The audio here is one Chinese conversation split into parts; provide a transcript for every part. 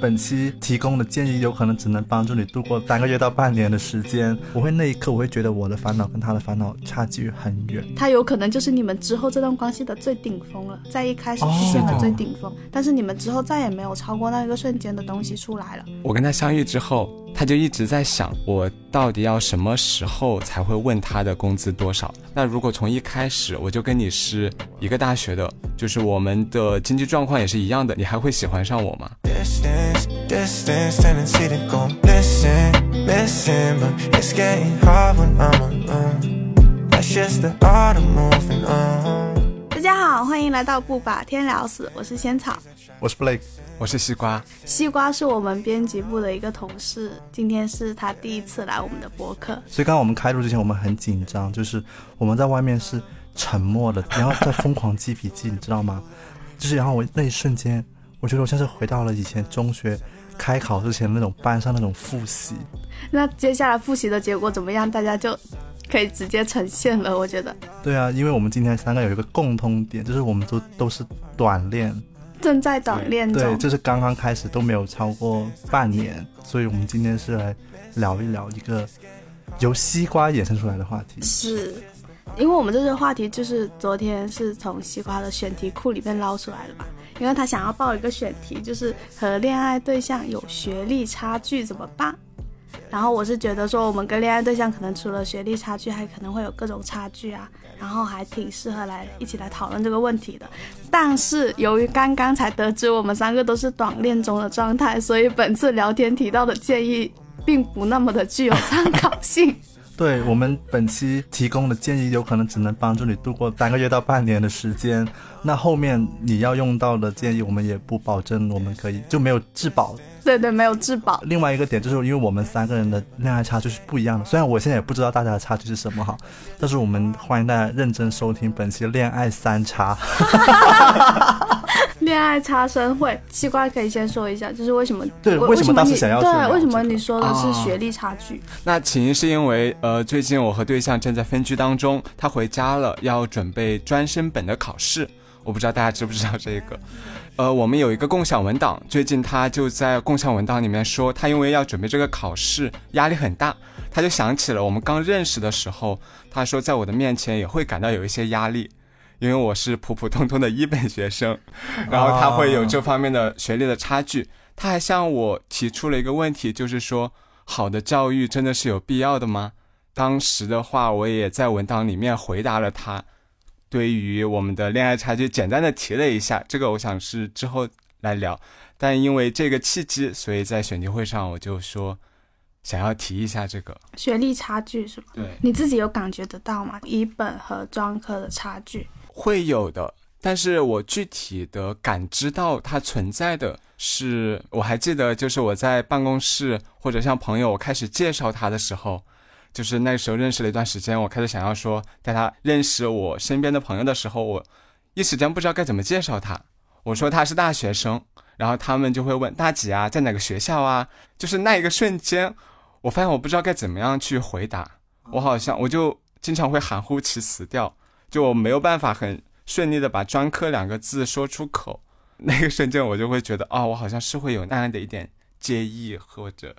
本期提供的建议有可能只能帮助你度过三个月到半年的时间。我会那一刻，我会觉得我的烦恼跟他的烦恼差距很远。他有可能就是你们之后这段关系的最顶峰了，在一开始出现的最顶峰，但是你们之后再也没有超过那一个瞬间的东西出来了。我跟他相遇之后，他就一直在想，我到底要什么时候才会问他的工资多少？那如果从一开始我就跟你是一个大学的，就是我们的经济状况也是一样的，你还会喜欢上我吗？大家好，欢迎来到不把天聊死，我是仙草，我是 Blake，我是西瓜。西瓜是我们编辑部的一个同事，今天是他第一次来我们的博客，所以刚刚我们开录之前，我们很紧张，就是我们在外面是沉默的，然后在疯狂记笔记，你知道吗？就是然后我那一瞬间，我觉得我像是回到了以前中学开考之前那种班上那种复习。那接下来复习的结果怎么样？大家就可以直接呈现了，我觉得。对啊，因为我们今天三个有一个共通点，就是我们都都是短恋，正在短恋中，对，就是刚刚开始都没有超过半年，所以我们今天是来聊一聊一个由西瓜衍生出来的话题。是。因为我们这个话题就是昨天是从西瓜的选题库里面捞出来的吧，因为他想要报一个选题，就是和恋爱对象有学历差距怎么办？然后我是觉得说，我们跟恋爱对象可能除了学历差距，还可能会有各种差距啊，然后还挺适合来一起来讨论这个问题的。但是由于刚刚才得知我们三个都是短恋中的状态，所以本次聊天提到的建议并不那么的具有参考性。对我们本期提供的建议，有可能只能帮助你度过三个月到半年的时间。那后面你要用到的建议，我们也不保证我们可以就没有质保。对对，没有质保。另外一个点就是，因为我们三个人的恋爱差距是不一样的。虽然我现在也不知道大家的差距是什么哈，但是我们欢迎大家认真收听本期《恋爱三差》。恋爱差生会，西瓜可以先说一下，就是为什么？对，为什么当时想要？对，为什么你说的是学历差距？那起因是因为，呃，最近我和对象正在分居当中，他回家了，要准备专升本的考试。我不知道大家知不知道这个？呃，我们有一个共享文档，最近他就在共享文档里面说，他因为要准备这个考试，压力很大，他就想起了我们刚认识的时候，他说在我的面前也会感到有一些压力。因为我是普普通通的一本学生，然后他会有这方面的学历的差距。他还向我提出了一个问题，就是说，好的教育真的是有必要的吗？当时的话，我也在文档里面回答了他，对于我们的恋爱差距简单的提了一下。这个我想是之后来聊，但因为这个契机，所以在选题会上我就说想要提一下这个学历差距是吗？对，你自己有感觉得到吗？一本和专科的差距。会有的，但是我具体的感知到它存在的是，我还记得，就是我在办公室或者向朋友开始介绍他的时候，就是那时候认识了一段时间，我开始想要说带他认识我身边的朋友的时候，我一时间不知道该怎么介绍他。我说他是大学生，然后他们就会问大几啊，在哪个学校啊？就是那一个瞬间，我发现我不知道该怎么样去回答，我好像我就经常会含糊其辞掉。就我没有办法很顺利的把专科两个字说出口，那个瞬间我就会觉得，哦，我好像是会有那样的一点介意或者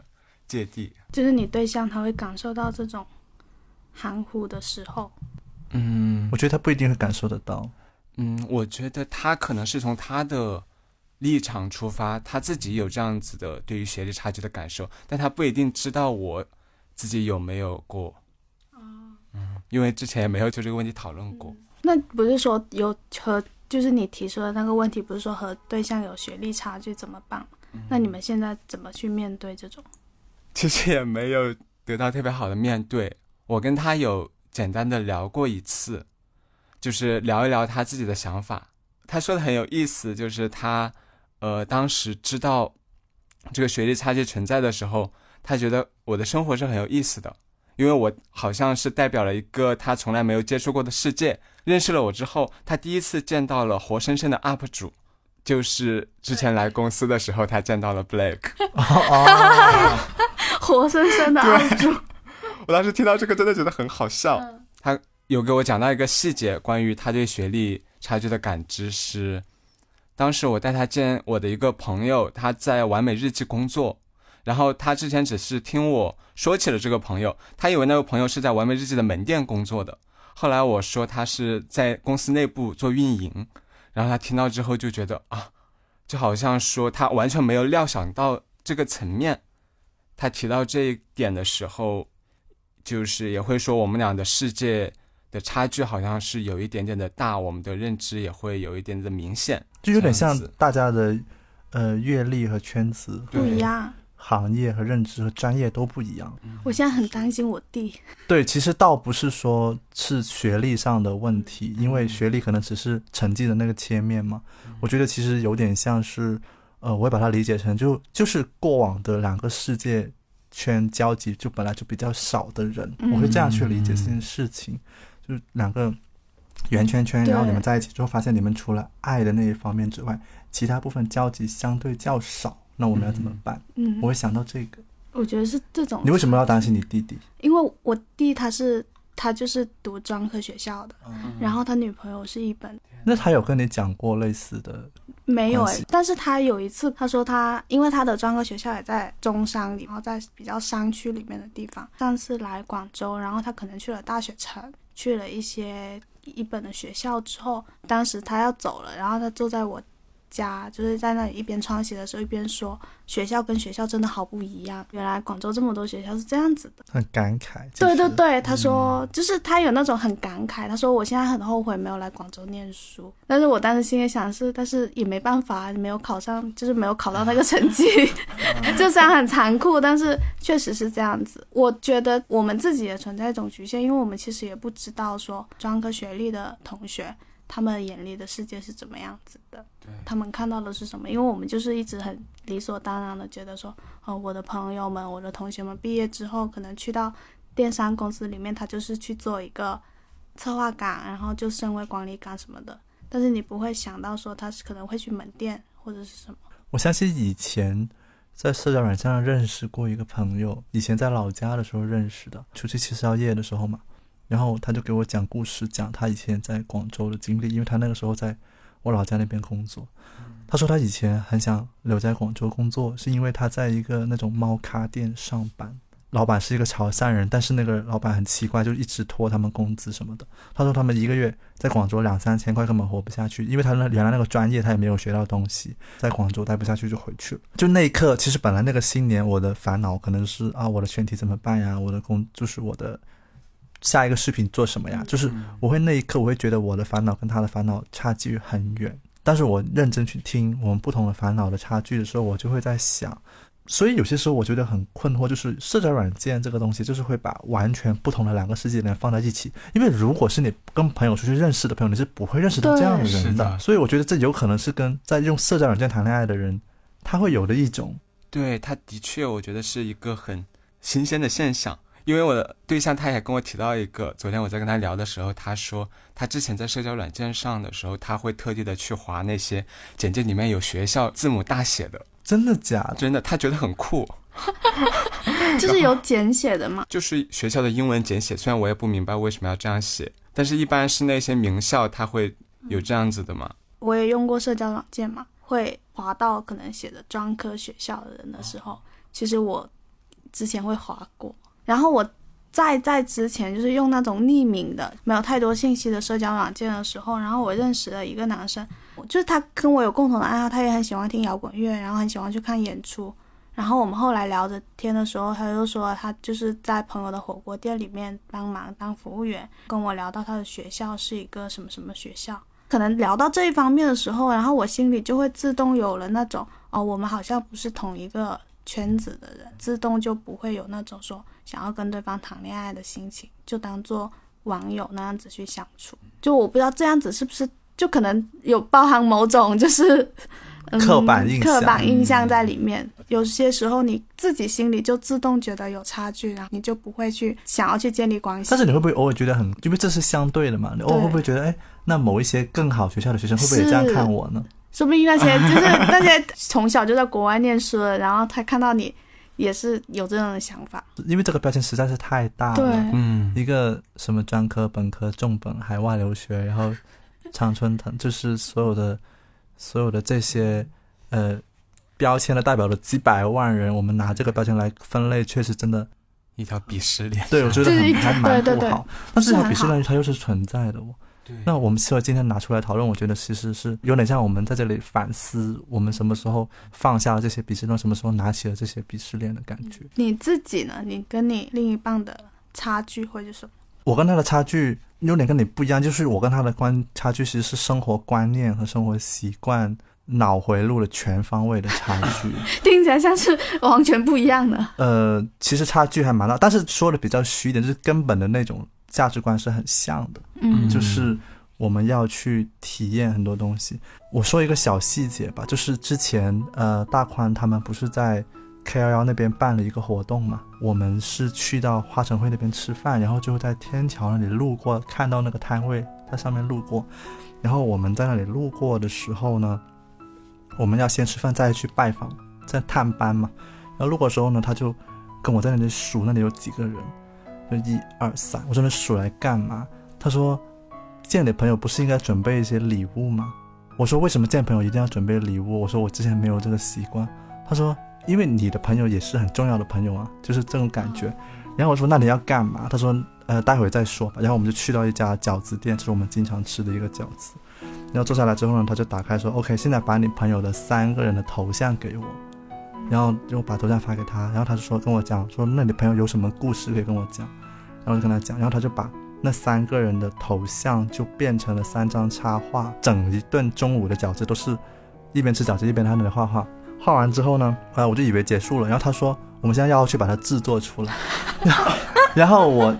芥蒂。就是你对象他会感受到这种含糊的时候，嗯，我觉得他不一定会感受得到。嗯，我觉得他可能是从他的立场出发，他自己有这样子的对于学历差距的感受，但他不一定知道我自己有没有过。因为之前也没有就这个问题讨论过。那不是说有和就是你提出的那个问题，不是说和对象有学历差距怎么办？那你们现在怎么去面对这种？其实也没有得到特别好的面对。我跟他有简单的聊过一次，就是聊一聊他自己的想法。他说的很有意思，就是他呃当时知道这个学历差距存在的时候，他觉得我的生活是很有意思的。因为我好像是代表了一个他从来没有接触过的世界。认识了我之后，他第一次见到了活生生的 UP 主，就是之前来公司的时候，他见到了 Blake。活生生的 UP 主。我当时听到这个，真的觉得很好笑。他有给我讲到一个细节，关于他对学历差距的感知是，当时我带他见我的一个朋友，他在完美日记工作，然后他之前只是听我说起了这个朋友，他以为那个朋友是在完美日记的门店工作的。后来我说他是在公司内部做运营，然后他听到之后就觉得啊，就好像说他完全没有料想到这个层面。他提到这一点的时候，就是也会说我们俩的世界的差距好像是有一点点的大，我们的认知也会有一点点的明显。就有点像大家的呃阅历和圈子、不一样。行业和认知和专业都不一样。我现在很担心我弟，对，其实倒不是说是学历上的问题，因为学历可能只是成绩的那个切面嘛。我觉得其实有点像是，呃，我会把它理解成就就是过往的两个世界圈交集就本来就比较少的人，嗯我会这样去理解这件事情，就是两个圆圈圈，然后你们在一起之后，发现你们除了爱的那一方面之外，其他部分交集相对较少，那我们要怎么办？嗯我，会想到这个。我觉得是这种。你为什么要担心你弟弟？因为我弟他是他就是读专科学校的，嗯然后他女朋友是一本那他有跟你讲过类似的？没有哎、但是他有一次他说他因为他的专科学校也在中山里，然后在比较山区里面的地方。上次来广州，然后他可能去了大学城，去了一些一本的学校之后，当时他要走了，然后他坐在我家，就是在那里一边穿鞋的时候一边说，学校跟学校真的好不一样，原来广州这么多学校是这样子的。很感慨。对对对，他说、就是他有那种很感慨，他说我现在很后悔没有来广州念书，但是我当时心里想是，但是也没办法，没有考上，就是没有考到那个成绩，就虽然很残酷，但是确实是这样子。我觉得我们自己也存在一种局限，因为我们其实也不知道说专科学历的同学。他们眼里的世界是怎么样子的？他们看到的是什么？因为我们就是一直很理所当然的觉得说，呃，我的朋友们、我的同学们毕业之后，可能去到电商公司里面，他就是去做一个策划岗，然后就升为管理岗什么的。但是你不会想到说他是可能会去门店或者是什么。我相信以前在社交软件上认识过一个朋友，以前在老家的时候认识的，出去吃宵夜的时候嘛，然后他就给我讲故事，讲他以前在广州的经历，因为他那个时候在我老家那边工作。他说他以前很想留在广州工作，是因为他在一个那种猫咖店上班，老板是一个潮汕人，但是那个老板很奇怪，就一直拖他们工资什么的。他说他们一个月在广州两三千块根本活不下去，因为他那原来那个专业他也没有学到东西，在广州待不下去就回去了。就那一刻，其实本来那个新年我的烦恼可能是啊，我的全体怎么办呀？我的工就是我的下一个视频做什么呀？就是我会那一刻我会觉得我的烦恼跟他的烦恼差距很远，但是我认真去听我们不同的烦恼的差距的时候，我就会在想。所以有些时候我觉得很困惑，就是社交软件这个东西，就是会把完全不同的两个世界的人放在一起。因为如果是你跟朋友出去认识的朋友，你是不会认识到这样的人的所以我觉得这有可能是跟在用社交软件谈恋爱的人，他会有的一种对，他的确，我觉得是一个很新鲜的现象。因为我的对象他也跟我提到一个，昨天我在跟他聊的时候，他说他之前在社交软件上的时候，他会特地的去划那些简介里面有学校字母大写的，真的假的？真的，他觉得很酷，就是有简写的嘛。就是学校的英文简写。虽然我也不明白为什么要这样写，但是一般是那些名校他会有这样子的嘛。我也用过社交软件嘛，会划到可能写的专科学校的人的时候，其实我之前会划过。然后我在在之前就是用那种匿名的、没有太多信息的社交软件的时候，然后我认识了一个男生，就是他跟我有共同的爱好，他也很喜欢听摇滚乐，然后很喜欢去看演出。然后我们后来聊着天的时候，他就说他就是在朋友的火锅店里面帮忙当服务员，跟我聊到他的学校是一个什么什么学校。可能聊到这一方面的时候，然后我心里就会自动有了那种哦，我们好像不是同一个圈子的人，自动就不会有那种说想要跟对方谈恋爱的心情，就当做网友那样子去相处。就我不知道这样子是不是就可能有包含某种就是。嗯、刻板印象刻板印象在里面，有些时候你自己心里就自动觉得有差距，然后你就不会去想要去建立关系。但是你会不会偶尔觉得很，因为这是相对的嘛？你偶尔会不会觉得，哎，那某一些更好学校的学生会不会也这样看我呢？说不定那些就是 那些从小就在国外念书的，然后他看到你也是有这样的想法。因为这个标签实在是太大了。对，嗯，一个什么专科、本科、重本、海外留学，然后常春藤，就是所有的所有的这些呃标签的代表了几百万人，我们拿这个标签来分类，确实真的一条鄙视链。对我觉得很还蛮对对对不好。但是这条鄙视链它又是存在的哦。对那我们所以今天拿出来讨论，我觉得其实是有点像我们在这里反思，我们什么时候放下了这些鄙视链，什么时候拿起了这些鄙视链的感觉。你自己呢？你跟你另一半的差距会是什么？我跟他的差距有点跟你不一样，就是我跟他的观差距其实是生活观念和生活习惯、脑回路的全方位的差距。听起来像是完全不一样的。呃，其实差距还蛮大，但是说的比较虚一点，就是根本的那种价值观是很像的。嗯就是我们要去体验很多东西。我说一个小细节吧，就是之前呃大宽他们不是在 K 幺幺那边办了一个活动嘛，我们是去到花城汇那边吃饭，然后就在天桥那里路过，看到那个摊位在上面路过，然后我们在那里路过的时候呢，我们要先吃饭再去拜访，再探班嘛，然后路过的时候呢，他就跟我在那里数那里有几个人，就一二三，我说你数来干嘛？他说见你朋友不是应该准备一些礼物吗？我说为什么见朋友一定要准备礼物？我说我之前没有这个习惯。他说因为你的朋友也是很重要的朋友啊，就是这种感觉。然后我说那你要干嘛？他说呃待会再说吧。然后我们就去到一家饺子店，这是我们经常吃的一个饺子。然后坐下来之后呢，他就打开说 OK，现在把你朋友的三个人的头像给我。然后就把头像发给他，然后他就说跟我讲说那你朋友有什么故事可以跟我讲，然后就跟他讲，然后他就把那三个人的头像就变成了三张插画，整一顿中午的饺子都是一边吃饺子一边在那里画画。画完之后呢，呃，我就以为结束了，然后他说我们现在要去把它制作出来，然 后然后我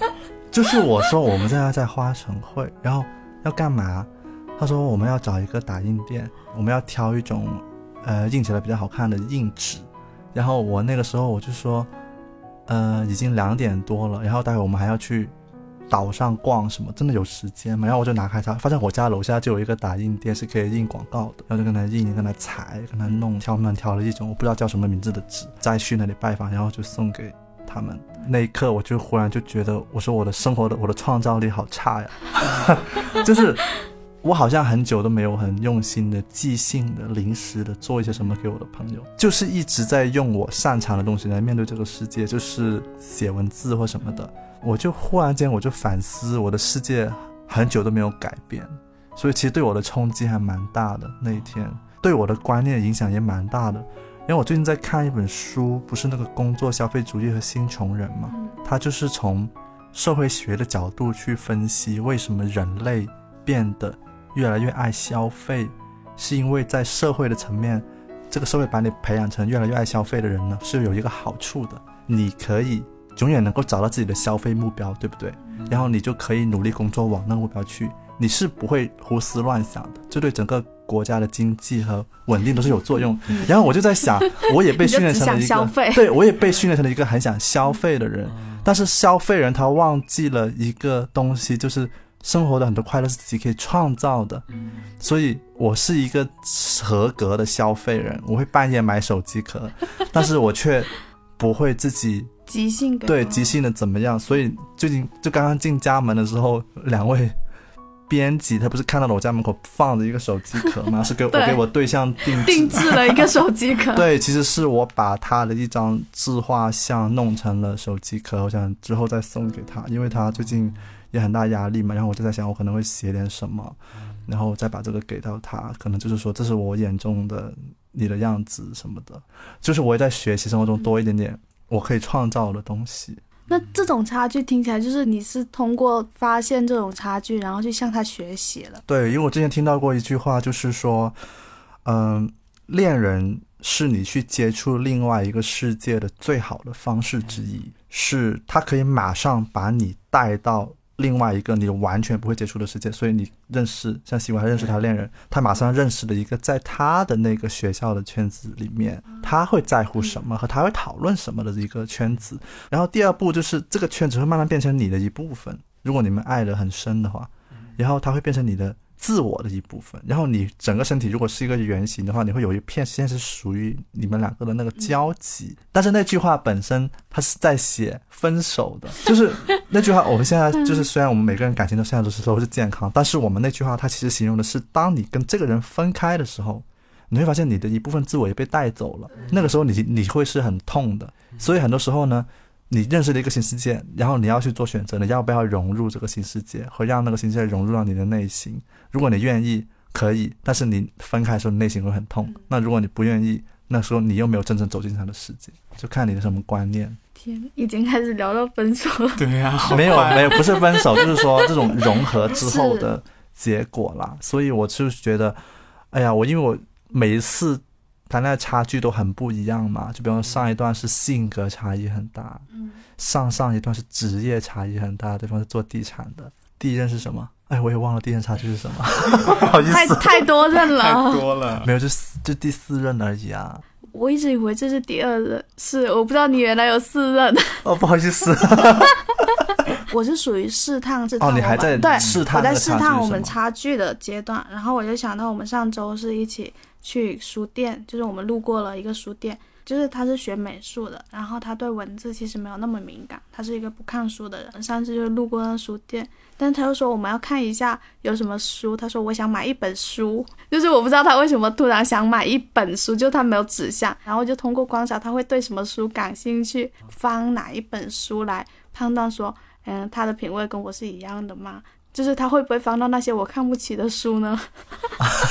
就是我说我们现在在花城会，然后要干嘛？他说我们要找一个打印店，我们要挑一种呃印起来比较好看的硬纸。然后我那个时候我就说，呃，已经两点多了，然后待会我们还要去岛上逛什么，真的有时间吗？然后我就拿开它，发现我家楼下就有一个打印店是可以印广告的，然后就跟他印，跟他裁，跟他弄，挑乱挑了一种我不知道叫什么名字的纸，再去那里拜访，然后就送给他们。那一刻我就忽然就觉得，我说我的生活的我的创造力好差呀，就是。我好像很久都没有很用心的、即兴的、临时的做一些什么给我的朋友，就是一直在用我擅长的东西来面对这个世界，就是写文字或什么的。我就忽然间我就反思，我的世界很久都没有改变，所以其实对我的冲击还蛮大的。那一天对我的观念影响也蛮大的。因为我最近在看一本书，不是那个工作消费主义和新穷人嘛，它就是从社会学的角度去分析为什么人类变得。越来越爱消费，是因为在社会的层面，这个社会把你培养成越来越爱消费的人呢，是有一个好处的。你可以永远能够找到自己的消费目标，对不对？然后你就可以努力工作往那个目标去，你是不会胡思乱想的，这对整个国家的经济和稳定都是有作用。然后我就在想，我也被训练成了一个，对我也被训练成了一个很想消费的人。但是消费人他忘记了一个东西，就是。生活的很多快乐是自己可以创造的，所以我是一个合格的消费人。我会半夜买手机壳，但是我却不会自己即兴对即兴的怎么样。所以最近就刚刚进家门的时候，两位编辑他不是看到了我家门口放着一个手机壳吗？是给我给我对象定定制了一个手机壳。对，其实是我把他的一张自画像弄成了手机壳，我想之后再送给他，因为他最近。也很大压力嘛，然后我就在想，我可能会写点什么，然后再把这个给到他，可能就是说，这是我眼中的你的样子什么的，就是我也在学习生活中多一点点我可以创造的东西。那这种差距听起来就是你是通过发现这种差距，然后去向他学习了。对，因为我之前听到过一句话，就是说，嗯，恋人是你去接触另外一个世界的最好的方式之一，是他可以马上把你带到。另外一个你完全不会接触的世界，所以你认识像西瓜，他认识他恋人，他马上认识了一个在他的那个学校的圈子里面，他会在乎什么和他会讨论什么的一个圈子。然后第二步就是这个圈子会慢慢变成你的一部分，如果你们爱的很深的话，然后他会变成你的自我的一部分。然后你整个身体如果是一个圆形的话，你会有一片先是属于你们两个的那个交集。但是那句话本身，它是在写分手的，就是 那句话。我们现在就是虽然我们每个人感情都现在都是都是健康，但是我们那句话它其实形容的是，当你跟这个人分开的时候，你会发现你的一部分自我也被带走了。那个时候你你会是很痛的。所以很多时候呢。你认识了一个新世界，然后你要去做选择，你要不要融入这个新世界，和让那个新世界融入到你的内心？如果你愿意，可以；但是你分开的时候，内心会很痛。那如果你不愿意，那时候你又没有真正走进他的世界，就看你的什么观念。天，已经开始聊到分手了。对呀，没有没有，不是分手，就是说这种融合之后的 结果啦。所以我就觉得，哎呀，我因为我每一次。谈恋爱差距都很不一样嘛，就比方说上一段是性格差异很大，嗯，上上一段是职业差异很大，对方是做地产的，第一任是什么？哎，我也忘了第一任差距是什么，不好意思，太太多任了，太多了，没有，就就第四任而已啊。我一直以为这是第二任，是我不知道你原来有四任。哦，不好意思，我是属于试探这哦，你还在对，试探，我在试探我们差距的阶段，然后我就想到我们上周是一起。去书店，就是我们路过了一个书店，就是他是学美术的，然后他对文字其实没有那么敏感，他是一个不看书的人。上次就路过那书店，但他又说我们要看一下有什么书，他说我想买一本书，就是我不知道他为什么突然想买一本书，就他没有指向，然后就通过观察他会对什么书感兴趣，翻哪一本书来判断说，嗯，他的品味跟我是一样的吗？就是他会不会翻到那些我看不起的书呢？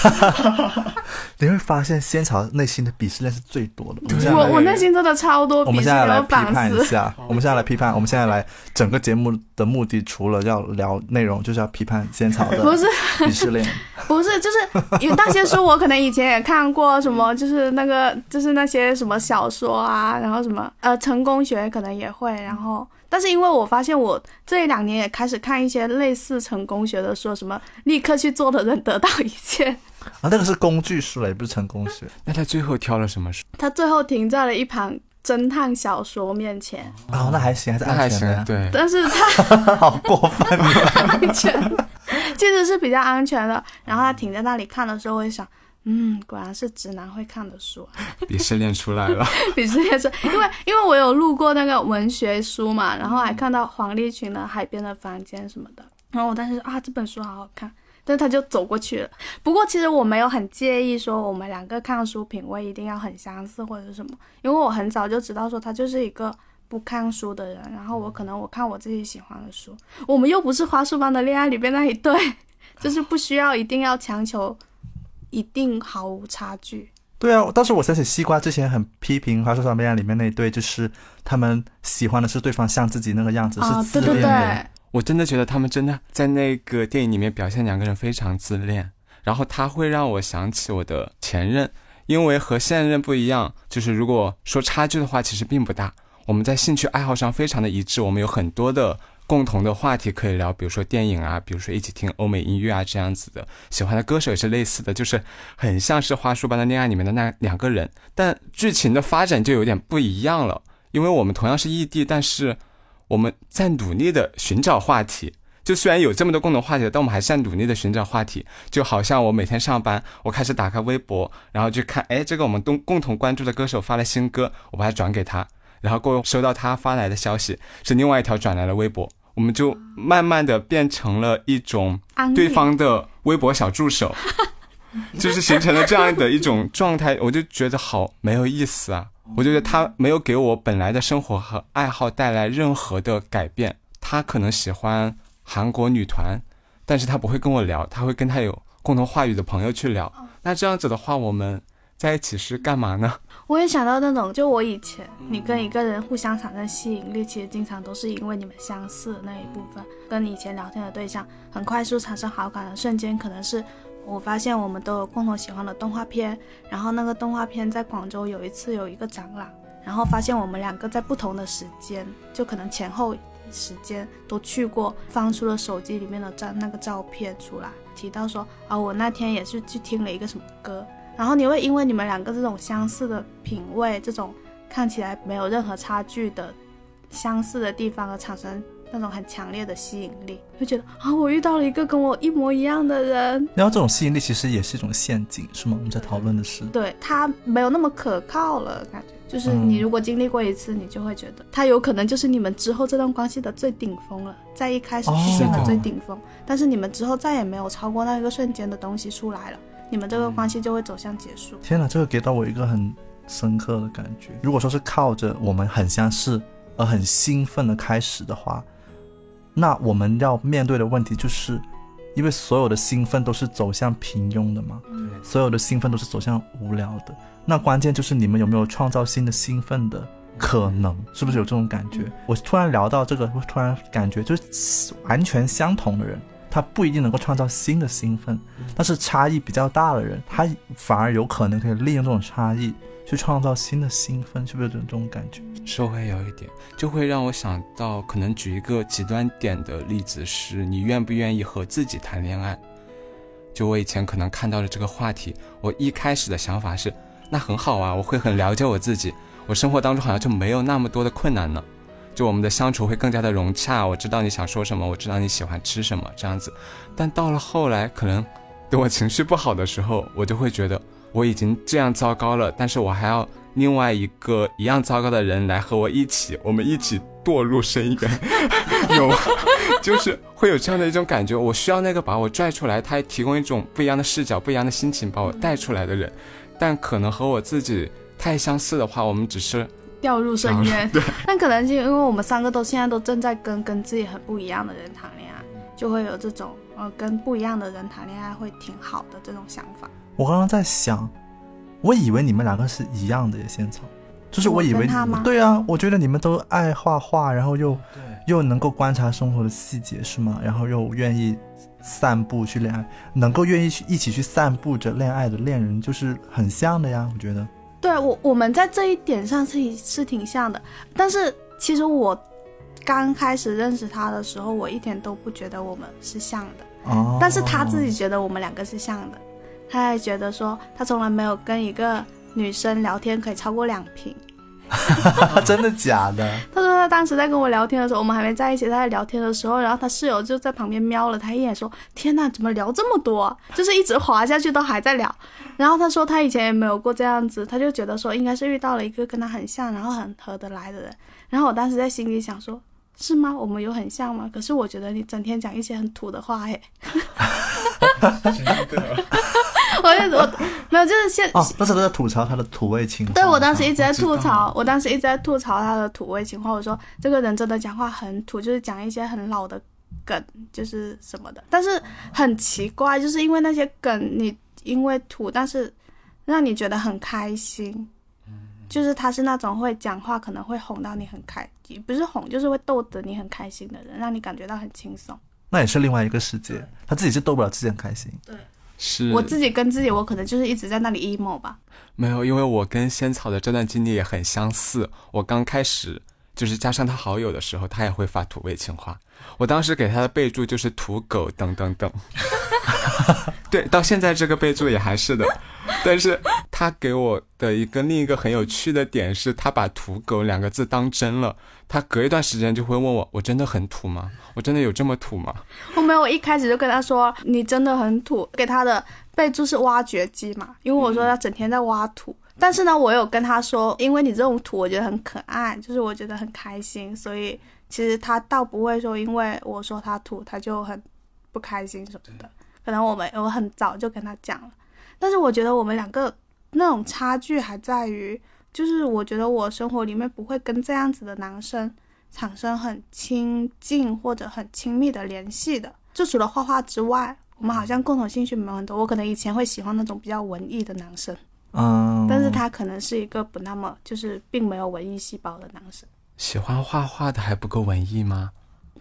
你会发现仙草内心的鄙视链是最多的。我我内心真的超多。我们现在来批判一下，我们现在来批判，我们现在来整个节目的目的，除了要聊内容，就是要批判仙草的不是鄙视链，不是就是有那些书，我可能以前也看过，什么就是那个就是那些什么小说啊，然后什么呃成功学可能也会，然后。但是因为我发现我这两年也开始看一些类似成功学的书，什么立刻去做的人得到一切 啊，那个是工具书了，也不是成功学。那他最后挑了什么书？他最后停在了一旁侦探小说面前。哦，那还行，还是安全的。对，但是他 好过分，安全，其实是比较安全的。然后他停在那里看的时候，会想。嗯，果然是直男会看的书，鄙视链出来了。鄙视链是因为因为我有路过那个文学书嘛，然后还看到黄立群的《海边的房间》什么的，然后我当时啊这本书好好看，但是他就走过去了。不过其实我没有很介意说我们两个看书品味一定要很相似或者什么，因为我很早就知道说他就是一个不看书的人，然后我可能我看我自己喜欢的书，我们又不是花束般的恋爱里边那一对，就是不需要一定要强求。一定毫无差距。对啊，当时我想起西瓜之前很批评《花束般恋爱》里面那一对，就是他们喜欢的是对方像自己那个样子，是自恋的。我真的觉得他们真的在那个电影里面表现两个人非常自恋，然后他会让我想起我的前任，因为和现任不一样，就是如果说差距的话，其实并不大。我们在兴趣爱好上非常的一致，我们有很多的。共同的话题可以聊，比如说电影啊，比如说一起听欧美音乐啊，这样子的。喜欢的歌手也是类似的，就是很像是《花束般的恋爱》里面的那两个人。但剧情的发展就有点不一样了，因为我们同样是异地，但是我们在努力的寻找话题。就虽然有这么多共同话题，但我们还是在努力的寻找话题。就好像我每天上班，我开始打开微博，然后去看，哎，这个我们都共同关注的歌手发了新歌，我把它转给他。然后过收到他发来的消息，是另外一条转来的微博，我们就慢慢的变成了一种对方的微博小助手，就是形成了这样的一种状态，我就觉得好没有意思啊！我觉得他没有给我本来的生活和爱好带来任何的改变。他可能喜欢韩国女团，但是他不会跟我聊，他会跟他有共同话语的朋友去聊。那这样子的话，我们。在一起是干嘛呢？我也想到那种，就我以前，你跟一个人互相产生吸引力，其实经常都是因为你们相似的那一部分。跟你以前聊天的对象很快速产生好感的瞬间，可能是我发现我们都有共同喜欢的动画片，然后那个动画片在广州有一次有一个展览，然后发现我们两个在不同的时间，就可能前后时间都去过，放出了手机里面的照那个照片出来，提到说啊，我那天也是去听了一个什么歌。然后你会因为你们两个这种相似的品味，这种看起来没有任何差距的相似的地方而产生那种很强烈的吸引力，就觉得啊，我遇到了一个跟我一模一样的人。然后这种吸引力其实也是一种陷阱，是吗？我们在讨论的是，对他没有那么可靠了，感觉就是嗯你如果经历过一次，你就会觉得他有可能就是你们之后这段关系的最顶峰了，在一开始出现的哦最顶峰，但是你们之后再也没有超过那一个瞬间的东西出来了，你们这个关系就会走向结束。天哪，这个给到我一个很深刻的感觉。如果说是靠着我们很相似而很兴奋的开始的话，那我们要面对的问题就是，因为所有的兴奋都是走向平庸的嘛，所有的兴奋都是走向无聊的。那关键就是你们有没有创造新的兴奋的可能，是不是有这种感觉？我突然聊到这个，我突然感觉就是完全相同的人，他不一定能够创造新的兴奋，但是差异比较大的人，他反而有可能可以利用这种差异去创造新的兴奋，是不是有这种感觉？是会有一点，就会让我想到，可能举一个极端点的例子是，你愿不愿意和自己谈恋爱？就我以前可能看到了这个话题，我一开始的想法是，那很好啊，我会很了解我自己，我生活当中好像就没有那么多的困难呢，就我们的相处会更加的融洽，我知道你想说什么，我知道你喜欢吃什么这样子。但到了后来，可能等我情绪不好的时候，我就会觉得我已经这样糟糕了，但是我还要另外一个一样糟糕的人来和我一起，我们一起堕入深渊，有，就是会有这样的一种感觉。我需要那个把我拽出来，他提供一种不一样的视角、不一样的心情把我带出来的人，但可能和我自己太相似的话，我们只是掉入深渊。但可能就因为我们三个都现在都正在跟跟自己很不一样的人谈恋爱，就会有这种呃跟不一样的人谈恋爱会挺好的这种想法。我刚刚在想，我以为你们两个是一样的耶，仙草，就是我以为我跟他吗对啊，我觉得你们都爱画画，然后又又能够观察生活的细节，是吗？然后又愿意散步去恋爱，能够愿意去一起去散步着恋爱的恋人，就是很像的呀，我觉得。对我我们在这一点上是是挺像的，但是其实我刚开始认识他的时候，我一点都不觉得我们是像的，哦，但是他自己觉得我们两个是像的，他还觉得说他从来没有跟一个女生聊天可以超过两瓶。真的假的？他说他当时在跟我聊天的时候，我们还没在一起，他在聊天的时候，然后他室友就在旁边瞄了他一眼，说：“天呐，怎么聊这么多啊？就是一直滑下去都还在聊。”然后他说他以前也没有过这样子，他就觉得说应该是遇到了一个跟他很像，然后很合得来的人。然后我当时在心里想说。是吗？我们有很像吗？可是我觉得你整天讲一些很土的话，嘿。我我没有，就是现哦，那时候在吐槽他的土味情话。对我当时一直在吐槽，我当时一直在吐槽他的土味情话。我说这个人真的讲话很土，就是讲一些很老的梗，就是什么的。但是很奇怪，就是因为那些梗，你因为土，但是让你觉得很开心。就是他是那种会讲话，可能会哄到你很开，也不是哄，就是会逗得你很开心的人，让你感觉到很轻松。那也是另外一个世界，他自己是逗不了自己很开心。是我自己跟自己，我可能就是一直在那里 emo 吧。没有，因为我跟仙草的这段经历也很相似。我刚开始就是加上他好友的时候，他也会发土味情话。我当时给他的备注就是土狗等等等。对，到现在这个备注也还是的。但是他给我的一个另一个很有趣的点是，他把“土狗”两个字当真了。他隔一段时间就会问我：“我真的很土吗？我真的有这么土吗后面我一开始就跟他说：“你真的很土。”给他的备注是挖掘机嘛，因为我说他整天在挖土。但是呢，我有跟他说，因为你这种土，我觉得很可爱，就是我觉得很开心，所以其实他倒不会说，因为我说他土，他就很不开心什么的。可能我们我很早就跟他讲了，但是我觉得我们两个那种差距还在于，就是我觉得我生活里面不会跟这样子的男生产生很亲近或者很亲密的联系的。就除了画画之外，我们好像共同兴趣没有很多。我可能以前会喜欢那种比较文艺的男生，嗯，但是他可能是一个不那么就是并没有文艺细胞的男生。？”喜欢画画的还不够文艺吗？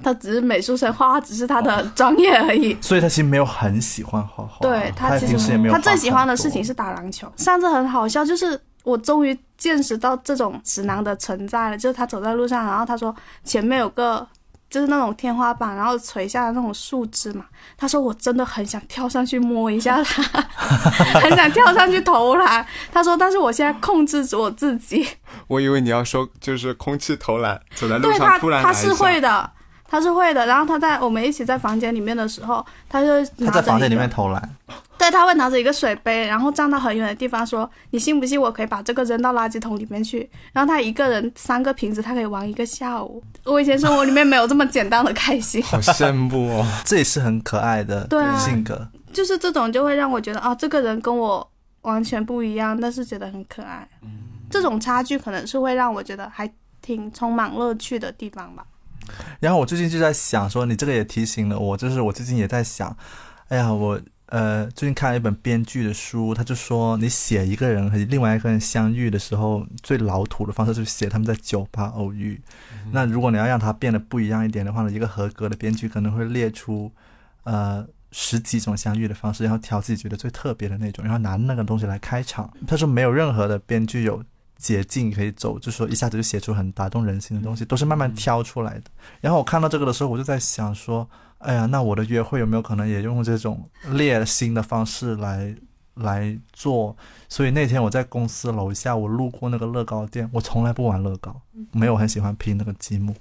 他只是美术生，画画只是他的专业而已。所以他其实没有很喜欢画画。对他其实平时也没有他最喜欢的事情是打篮球。上次很好笑，就是我终于见识到这种直男的存在了。就是他走在路上，然后他说前面有个就是那种天花板，然后垂下的那种树枝嘛。他说我真的很想跳上去摸一下它，很想跳上去投篮。他说，但是我现在控制住我自己。我以为你要说就是空气投篮，走在路对他上突然他是会的，他是会的。然后他在我们一起在房间里面的时候，他就他在房间里面偷懒。对，他会拿着一个水杯，然后站到很远的地方说：“你信不信我可以把这个扔到垃圾桶里面去？”然后他一个人三个瓶子，他可以玩一个下午。我以前生活里面没有这么简单的开心，好羡慕哦。这也是很可爱的性格，就是这种就会让我觉得啊，这个人跟我完全不一样，但是觉得很可爱。这种差距可能是会让我觉得还挺充满乐趣的地方吧。然后我最近就在想说，你这个也提醒了我，就是我最近也在想，哎呀，我。呃，最近看了一本编剧的书，他就说，你写一个人和另外一个人相遇的时候，最老土的方式就是写他们在酒吧偶遇。那如果你要让他变得不一样一点的话呢，一个合格的编剧可能会列出，呃，十几种相遇的方式，然后挑自己觉得最特别的那种，然后拿那个东西来开场。他说没有任何的编剧有捷径可以走，就说一下子就写出很打动人心的东西，都是慢慢挑出来的。然后我看到这个的时候，我就在想说。哎呀，那我的约会有没有可能也用这种猎心的方式来来做？所以那天我在公司楼下，我路过那个乐高店，我从来不玩乐高，没有很喜欢拼那个积木，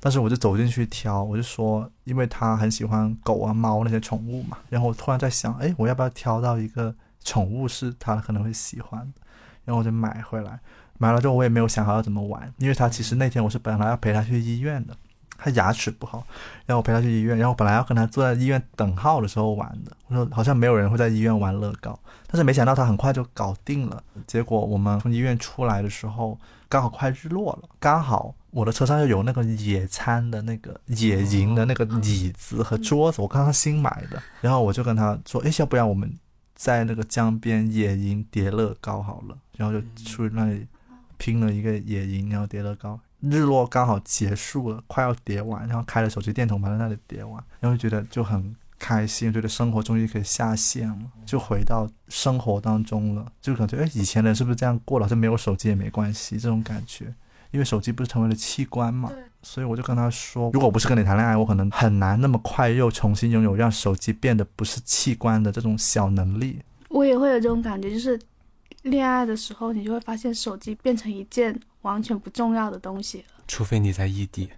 但是我就走进去挑，我就说，因为他很喜欢狗啊、猫那些宠物嘛，然后我突然在想，哎，我要不要挑到一个宠物是他可能会喜欢的？然后我就买回来，买了之后我也没有想好要怎么玩，因为他其实那天我是本来要陪他去医院的。他牙齿不好，然后我陪他去医院，然后本来要跟他坐在医院等号的时候玩的。我说好像没有人会在医院玩乐高，但是没想到他很快就搞定了。结果我们从医院出来的时候，刚好快日落了，刚好我的车上又有那个野餐的那个野营的那个椅子和桌子，我刚刚新买的。然后我就跟他说：“哎，要不然我们在那个江边野营叠乐高好了。”然后就去那里拼了一个野营，然后叠乐高。日落刚好结束了，快要叠完，然后开了手机电筒，把在那里叠完，然后觉得就很开心，觉得生活终于可以下线了，就回到生活当中了，就感觉哎，以前人是不是这样过了？好像没有手机也没关系，这种感觉，因为手机不是成为了器官嘛，所以我就跟他说，如果不是跟你谈恋爱，我可能很难那么快又重新拥有让手机变得不是器官的这种小能力。我也会有这种感觉，就是恋爱的时候，你就会发现手机变成一件。完全不重要的东西了，除非你在异地。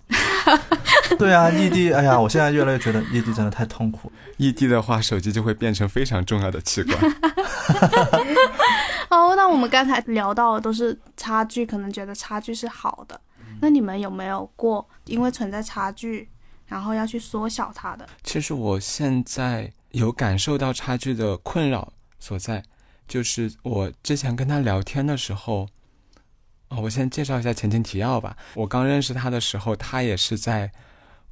对啊，异地，哎呀，我现在越来越觉得异地真的太痛苦。异地的话，手机就会变成非常重要的器官。哦，那我们刚才聊到的都是差距，可能觉得差距是好的。那你们有没有过因为存在差距，然后要去缩小它的？其实我现在有感受到差距的困扰所在，就是我之前跟他聊天的时候。哦，我先介绍一下前情提要吧。我刚认识他的时候，他也是在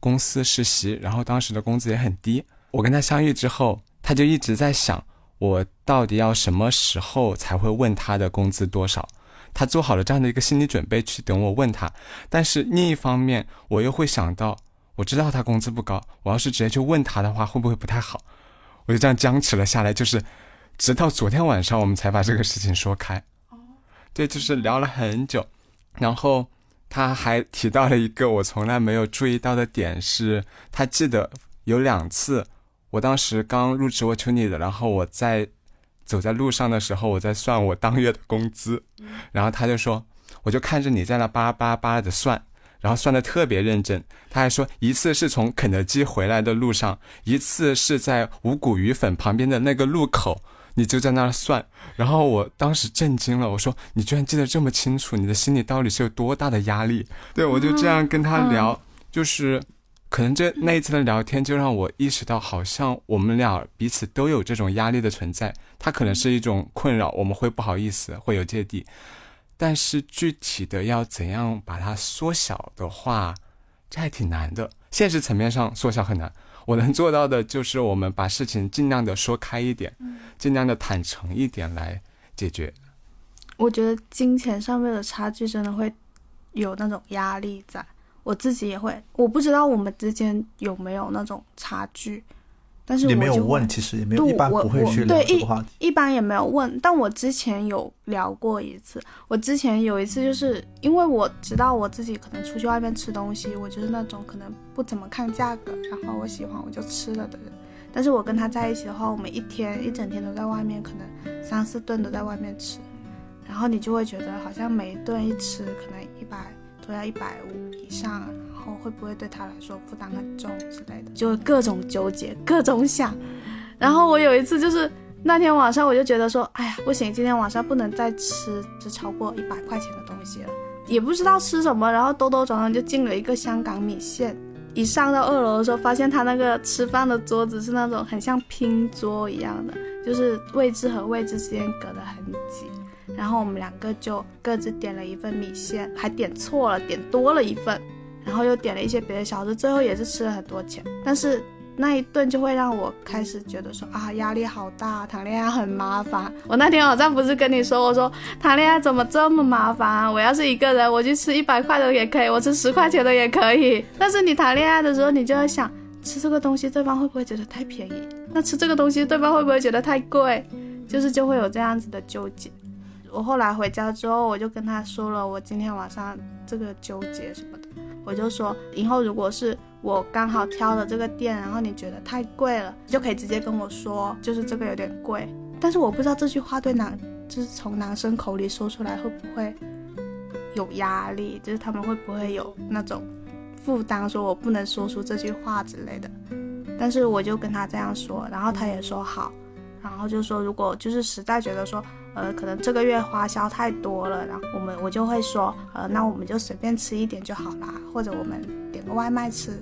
公司实习，然后当时的工资也很低。我跟他相遇之后，他就一直在想，我到底要什么时候才会问他的工资多少？他做好了这样的一个心理准备去等我问他。但是另一方面，我又会想到，我知道他工资不高，我要是直接去问他的话，会不会不太好？我就这样僵持了下来，就是直到昨天晚上，我们才把这个事情说开。对，就是聊了很久，然后他还提到了一个我从来没有注意到的点，是他记得有两次，我当时刚入职我求你的，然后我在走在路上的时候，我在算我当月的工资，然后他就说，我就看着你在那巴拉巴拉巴拉的算，然后算的特别认真，他还说一次是从肯德基回来的路上，一次是在五谷鱼粉旁边的那个路口。你就在那儿算，然后我当时震惊了，我说你居然记得这么清楚，你的心里到底是有多大的压力？对我就这样跟他聊，就是可能这那一次的聊天就让我意识到，好像我们俩彼此都有这种压力的存在。它可能是一种困扰，我们会不好意思，会有芥蒂，但是具体的要怎样把它缩小的话，这还挺难的。现实层面上缩小很难。我能做到的就是我们把事情尽量的说开一点，尽量的坦诚一点来解决。我觉得金钱上面的差距真的会有那种压力在，我自己也会。我不知道我们之间有没有那种差距。但是也没有问，其实也没有，一般不会去聊这个话题。一般也没有问，但我之前有聊过一次。我之前有一次，就是因为我知道我自己可能出去外面吃东西，我就是那种可能不怎么看价格，然后我喜欢我就吃了的人。但是我跟他在一起的话，我们一天一整天都在外面，可能三四顿都在外面吃，然后你就会觉得好像每一顿一吃可能都要一百五以上，然后会不会对他来说负担很重之类的，就各种纠结，各种想。然后我有一次就是那天晚上，我就觉得说，哎呀，不行，今天晚上不能再吃就超过一百块钱的东西了，也不知道吃什么，然后兜兜转转就进了一个香港米线。一上到二楼的时候，发现他那个吃饭的桌子是那种很像拼桌一样的，就是位置和位置之间隔得很挤。然后我们两个就各自点了一份米线，还点错了，点多了一份，然后又点了一些别的小吃，最后也是吃了很多钱。但是那一顿就会让我开始觉得说啊，压力好大，谈恋爱很麻烦。我那天晚上不是跟你说，我说谈恋爱怎么这么麻烦啊？我要是一个人，我去吃一百块的也可以，我吃十块钱的也可以。但是你谈恋爱的时候，你就会想，吃这个东西对方会不会觉得太便宜？那吃这个东西对方会不会觉得太贵？就是就会有这样子的纠结。我后来回家之后，我就跟他说了我今天晚上这个纠结什么的。我就说，以后如果是我刚好挑的这个店，然后你觉得太贵了，你就可以直接跟我说，就是这个有点贵。但是我不知道这句话对男，就是从男生口里说出来会不会有压力，就是他们会不会有那种负担，说我不能说出这句话之类的。但是我就跟他这样说，然后他也说好，然后就说如果就是实在觉得说。呃，可能这个月花销太多了，然后我们我就会说，呃，那我们就随便吃一点就好啦，或者我们点个外卖吃。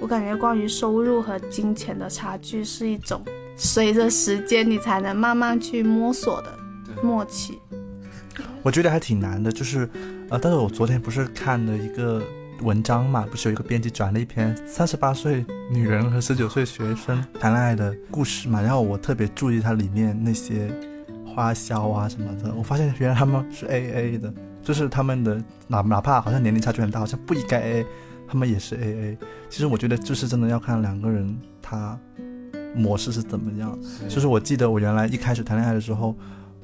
我感觉关于收入和金钱的差距是一种随着时间你才能慢慢去摸索的默契。我觉得还挺难的，就是，呃，但是我昨天不是看了一个文章嘛，不是有一个编辑转了一篇三十八岁女人和十九岁学生谈恋爱的故事嘛，然后我特别注意它里面那些。花销啊什么的，我发现原来他们是 A A 的，就是他们的哪哪怕好像年龄差距很大，好像不应该 A，他们也是 A A。其实我觉得就是真的要看两个人他模式是怎么样。就是我记得我原来一开始谈恋爱的时候，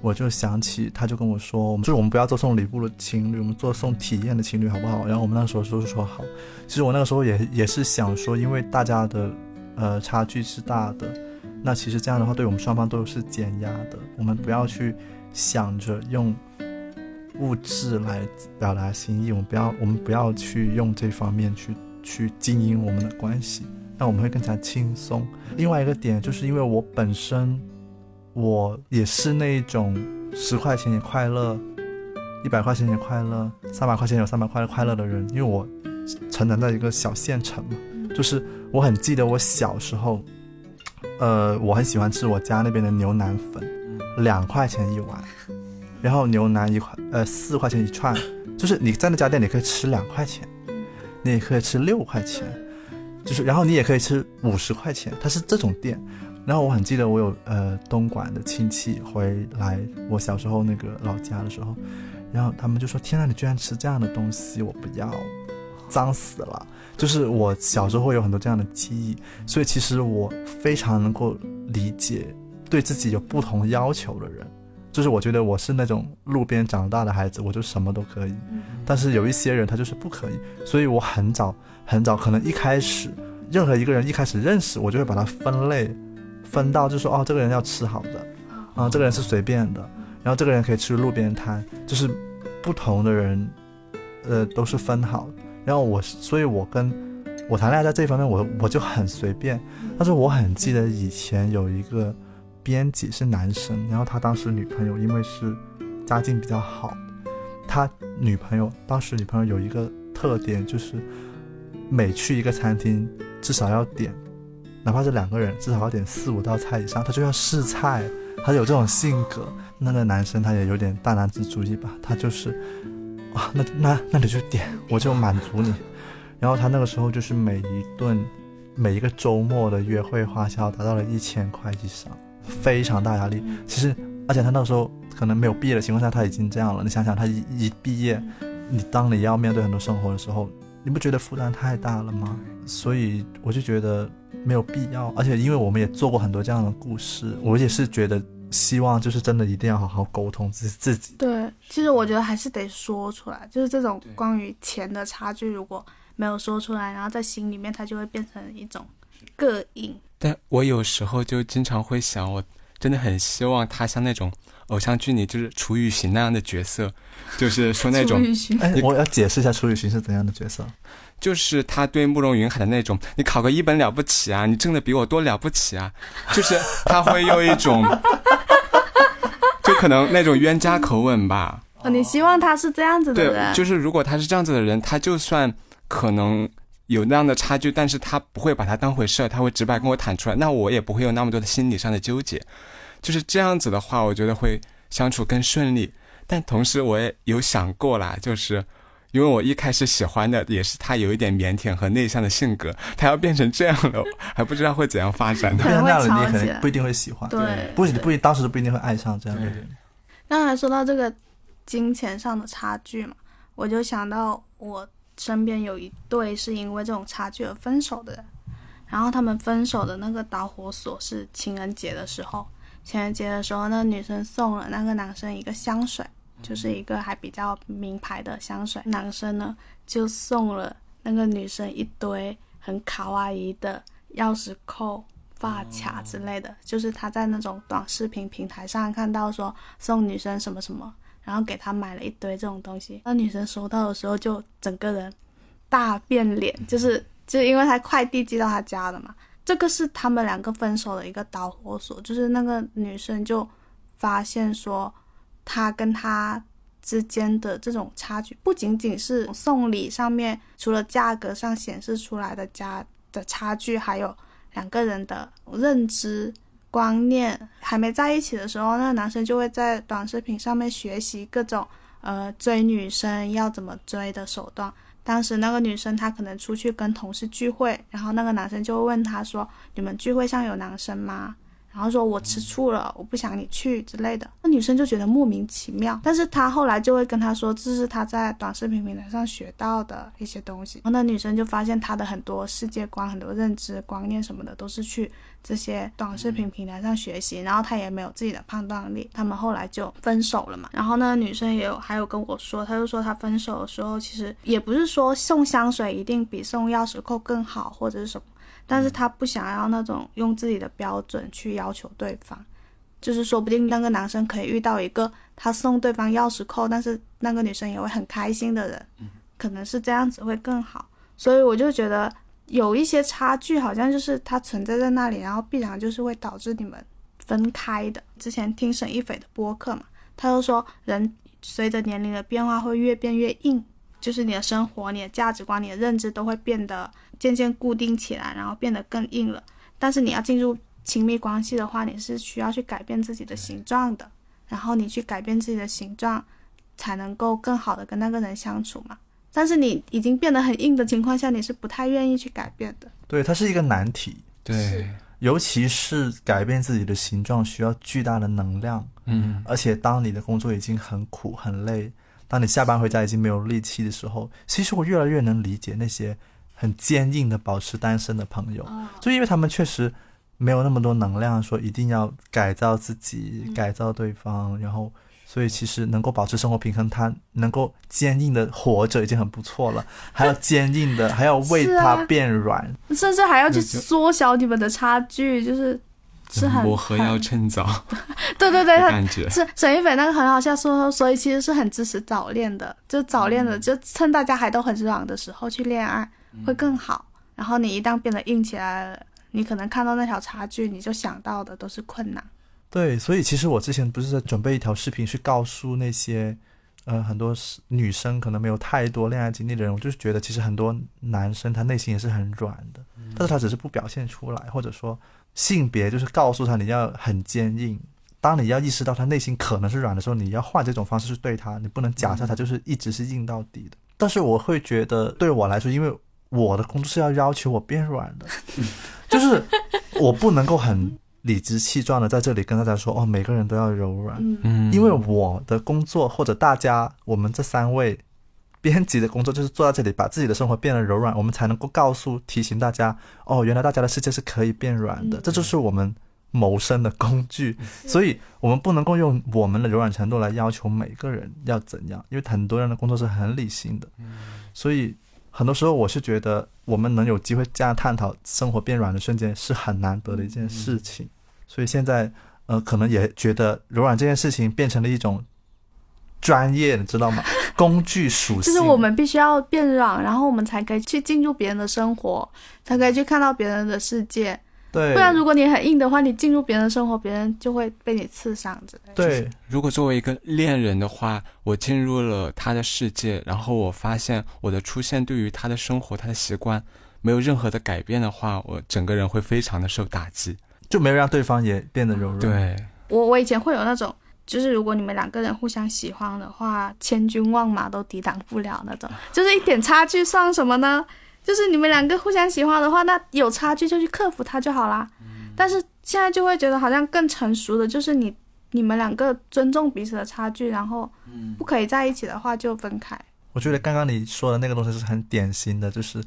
我就想起他就跟我说，我们就是我们不要做送礼物的情侣，我们做送体验的情侣好不好？然后我们那时候就是说好。其实我那个时候也也是想说，因为大家的呃差距是大的。那其实这样的话，对我们双方都是减压的。我们不要去想着用物质来表达心意，我们不要，我们不要去用这方面去去经营我们的关系，那我们会更加轻松。另外一个点，就是因为我本身我也是那一种十块钱也快乐，一百块钱也快乐，三百块钱有三百块快乐的人。因为我成长在一个小县城嘛，就是我很记得我小时候。呃，我很喜欢吃我家那边的牛腩粉，两块钱一碗，然后牛腩一块，呃，四块钱一串，就是你在那家店你可以吃两块钱，你也可以吃六块钱，就是然后你也可以吃五十块钱，它是这种店。然后我很记得我有呃东莞的亲戚回来，我小时候那个老家的时候，然后他们就说：“天啊，你居然吃这样的东西，我不要，脏死了。”就是我小时候会有很多这样的记忆，所以其实我非常能够理解对自己有不同要求的人。就是我觉得我是那种路边长大的孩子，我就什么都可以。但是有一些人他就是不可以，所以我很早很早，可能一开始任何一个人一开始认识，我就会把它分类，分到就说哦，这个人要吃好的，啊，这个人是随便的，然后这个人可以吃路边摊，就是不同的人，呃，都是分好。然后我，所以我跟我谈恋爱在这一方面，我我就很随便。但是我很记得以前有一个编辑是男生，然后他当时女朋友因为是家境比较好，他女朋友当时女朋友有一个特点，就是每去一个餐厅至少要点，哪怕是两个人至少要点四五道菜以上，他就要试菜。他有这种性格，那个男生他也有点大男子主义吧，他就是。啊，那那那你就点，我就满足你。然后他那个时候就是每一顿，每一个周末的约会花销达到了一千块以上，非常大压力。其实，而且他那个时候可能没有毕业的情况下，他已经这样了。你想想，他一一毕业，你当你要面对很多生活的时候，你不觉得负担太大了吗？所以我就觉得没有必要。而且因为我们也做过很多这样的故事，我也是觉得。希望就是真的一定要好好沟通自自己。对，其实我觉得还是得说出来，就是这种关于钱的差距，如果没有说出来，然后在心里面，它就会变成一种膈应。但我有时候就经常会想，我真的很希望他像那种偶像剧里就是楚雨荨那样的角色，就是说那种楚雨荨哎，我要解释一下楚雨荨是怎样的角色。就是他对慕容云海的那种，你考个一本了不起啊，你挣的比我多了不起啊，就是他会用一种，就可能那种冤家口吻吧。哦，你希望他是这样子的对，人，就是如果他是这样子的人，他就算可能有那样的差距，但是他不会把它当回事儿，他会直白跟我坦出来，那我也不会有那么多的心理上的纠结。就是这样子的话，我觉得会相处更顺利。但同时我也有想过啦，就是因为我一开始喜欢的也是他有一点腼腆和内向的性格，他要变成这样了，还不知道会怎样发展的。可能会变成那样了你可能不一定会喜欢，对。不不一当时不一定会爱上这样的人。刚才说到这个金钱上的差距嘛，我就想到我身边有一对是因为这种差距而分手的人，然后他们分手的那个导火索是情人节的时候，情人节的时候，那个女生送了那个男生一个香水，就是一个还比较名牌的香水，男生呢就送了那个女生一堆很卡哇伊的钥匙扣。发卡之类的，就是他在那种短视频平台上看到说送女生什么什么，然后给他买了一堆这种东西。那女生收到的时候就整个人大变脸，就是就因为他快递寄到他家了嘛。这个是他们两个分手的一个导火索，就是那个女生就发现说，他跟他之间的这种差距，不仅仅是送礼上面除了价格上显示出来的价的差距，还有。两个人的认知观念还没在一起的时候，那个男生就会在短视频上面学习各种呃追女生要怎么追的手段。当时那个女生她可能出去跟同事聚会，然后那个男生就问她说：“你们聚会上有男生吗？”然后说我吃醋了，我不想你去之类的。那女生就觉得莫名其妙，但是她后来就会跟他说，这是她在短视频平台上学到的一些东西。然后那女生就发现她的很多世界观、很多认知观念什么的，都是去这些短视频平台上学习，然后她也没有自己的判断力。他们后来就分手了嘛。然后那女生也有还有跟我说，她就说她分手的时候，其实也不是说送香水一定比送钥匙扣更好，或者是什么。但是他不想要那种用自己的标准去要求对方，就是说不定那个男生可以遇到一个他送对方钥匙扣，但是那个女生也会很开心的人，可能是这样子会更好。所以我就觉得有一些差距，好像就是它存在在那里，然后必然就是会导致你们分开的。之前听沈一斐的播客嘛，他就说人随着年龄的变化会越变越硬，就是你的生活、你的价值观、你的认知都会变得。渐渐固定起来，然后变得更硬了。但是你要进入亲密关系的话，你是需要去改变自己的形状的。然后你去改变自己的形状，才能够更好的跟那个人相处嘛。但是你已经变得很硬的情况下，你是不太愿意去改变的。对，它是一个难题。对，尤其是改变自己的形状需要巨大的能量。嗯，而且当你的工作已经很苦很累，当你下班回家已经没有力气的时候，其实我越来越能理解那些。很坚硬的保持单身的朋友，就因为他们确实没有那么多能量，说一定要改造自己、改造对方，然后所以其实能够保持生活平衡，他能够坚硬的活着已经很不错了，还要坚硬的，还要为他变软，甚至还要去缩小你们的差距，就是是很磨合要趁早。对对对，感觉是沈一斐那个很好笑，说所以其实是很支持早恋的，就早恋的，就趁大家还都很爽的时候去恋爱。会更好。然后你一旦变得硬起来了，你可能看到那条差距，你就想到的都是困难。对，所以其实我之前不是在准备一条视频，去告诉那些，呃，很多女生可能没有太多恋爱经历的人，我就是觉得其实很多男生他内心也是很软的，但是他只是不表现出来，或者说性别就是告诉他你要很坚硬。当你要意识到他内心可能是软的时候，你要换这种方式去对他，你不能假设他就是一直是硬到底的。但是我会觉得，对我来说，因为我的工作是要要求我变软的，就是我不能够很理直气壮的在这里跟大家说哦，每个人都要柔软，嗯，因为我的工作或者大家我们这三位编辑的工作就是坐在这里把自己的生活变得柔软，我们才能够告诉提醒大家哦，原来大家的世界是可以变软的，这就是我们谋生的工具，所以我们不能够用我们的柔软程度来要求每个人要怎样，因为很多人的工作是很理性的，所以。很多时候，我是觉得我们能有机会这样探讨生活变软的瞬间是很难得的一件事情。所以现在，呃，可能也觉得柔软这件事情变成了一种专业，你知道吗？工具属性。就是我们必须要变软，然后我们才可以去进入别人的生活，才可以去看到别人的世界。对，不然如果你很硬的话，你进入别人的生活，别人就会被你刺伤之类的。对，如果作为一个恋人的话，我进入了他的世界，然后我发现我的出现对于他的生活、他的习惯没有任何的改变的话，我整个人会非常的受打击。就没有让对方也变得柔软。，对，我我以前会有那种，就是如果你们两个人互相喜欢的话，千军万马都抵挡不了那种，就是一点差距算什么呢？就是你们两个互相喜欢的话，那有差距就去克服它就好啦。但是现在就会觉得好像更成熟的，就是你你们两个尊重彼此的差距，然后不可以在一起的话就分开。我觉得刚刚你说的那个东西是很典型的，就是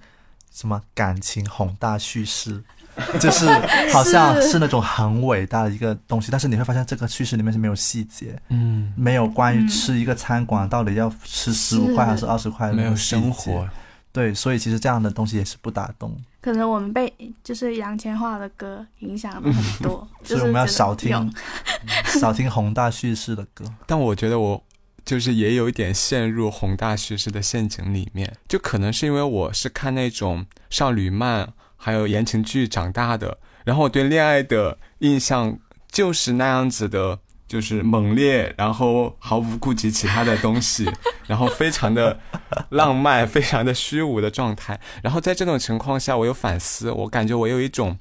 什么感情宏大叙事，就是好像是。那种很伟大的一个东西，但是你会发现这个叙事里面是没有细节，嗯，没有关于嗯。吃一个餐馆到底要吃十五块还是二十块的没有生活。对，所以其实这样的东西也是不打动，可能我们被就是杨千嬅的歌影响了很多，所以就是我们要少听少听宏大叙事的歌。但我觉得我就是也有一点陷入宏大叙事的陷阱里面，就可能是因为我是看那种少女漫还有言情剧长大的，然后我对恋爱的印象就是那样子的，就是猛烈，然后毫不顾及其他的东西，然后非常的浪漫，非常的虚无的状态。然后在这种情况下，我有反思，我感觉我有一种